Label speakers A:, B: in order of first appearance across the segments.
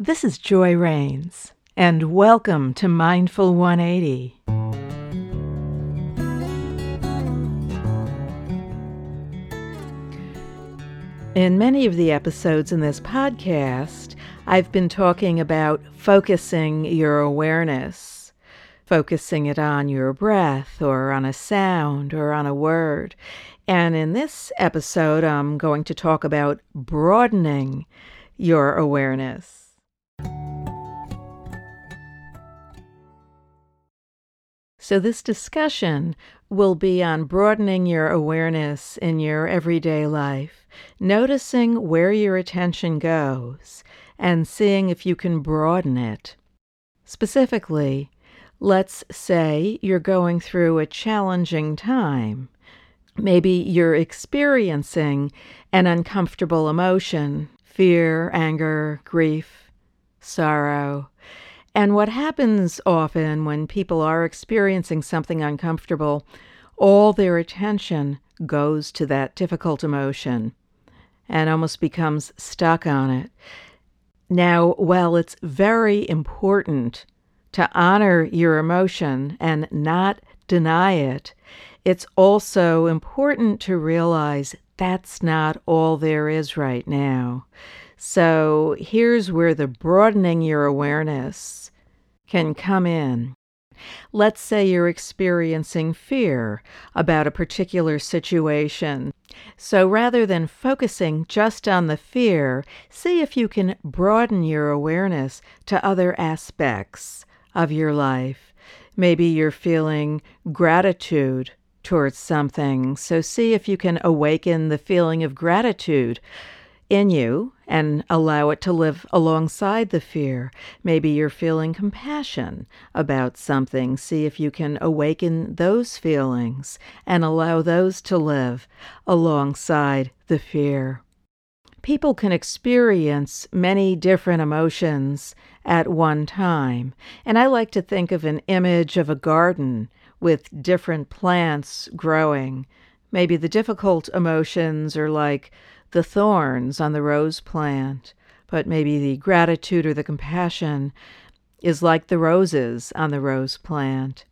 A: This is Joy Rains, and welcome to Mindful 180. In many of the episodes in this podcast, I've been talking about focusing your awareness, focusing it on your breath or on a sound or on a word. And in this episode, I'm going to talk about broadening your awareness. So, this discussion will be on broadening your awareness in your everyday life, noticing where your attention goes, and seeing if you can broaden it. Specifically, let's say you're going through a challenging time. Maybe you're experiencing an uncomfortable emotion fear, anger, grief, sorrow. And what happens often when people are experiencing something uncomfortable, all their attention goes to that difficult emotion and almost becomes stuck on it. Now, while it's very important to honor your emotion and not deny it, it's also important to realize that's not all there is right now. So here's where the broadening your awareness can come in. Let's say you're experiencing fear about a particular situation. So rather than focusing just on the fear, see if you can broaden your awareness to other aspects of your life. Maybe you're feeling gratitude towards something. So see if you can awaken the feeling of gratitude in you and allow it to live alongside the fear. Maybe you're feeling compassion about something. See if you can awaken those feelings and allow those to live alongside the fear. People can experience many different emotions at one time, and I like to think of an image of a garden with different plants growing. Maybe the difficult emotions are like the thorns on the rose plant, but maybe the gratitude or the compassion is like the roses on the rose plant.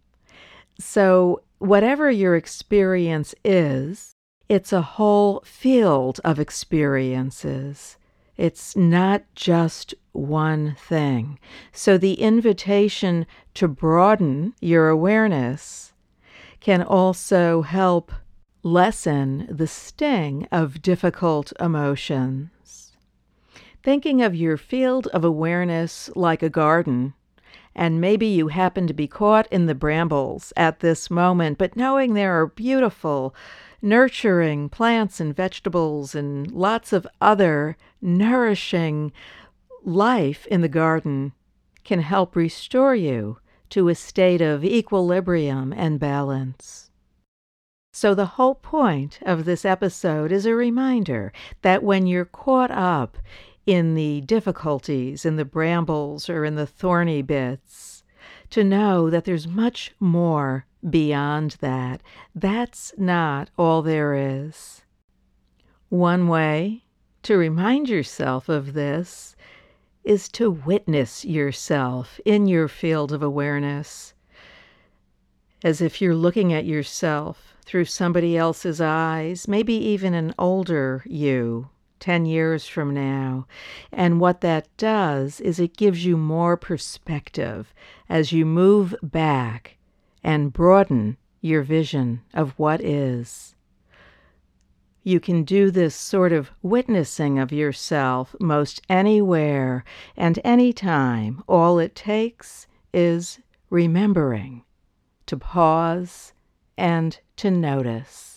A: So, whatever your experience is, it's a whole field of experiences. It's not just one thing. So, the invitation to broaden your awareness can also help lessen the sting of difficult emotions. Thinking of your field of awareness like a garden, and maybe you happen to be caught in the brambles at this moment, but knowing there are beautiful, nurturing plants and vegetables and lots of other nourishing life in the garden can help restore you to a state of equilibrium and balance. So, the whole point of this episode is a reminder that when you're caught up in the difficulties, in the brambles, or in the thorny bits, to know that there's much more beyond that. That's not all there is. One way to remind yourself of this is to witness yourself in your field of awareness as if you're looking at yourself through somebody else's eyes, maybe even an older you 10 years from now. And what that does is it gives you more perspective as you move back and broaden your vision of what is. You can do this sort of witnessing of yourself most anywhere and anytime. All it takes is remembering to pause and to notice.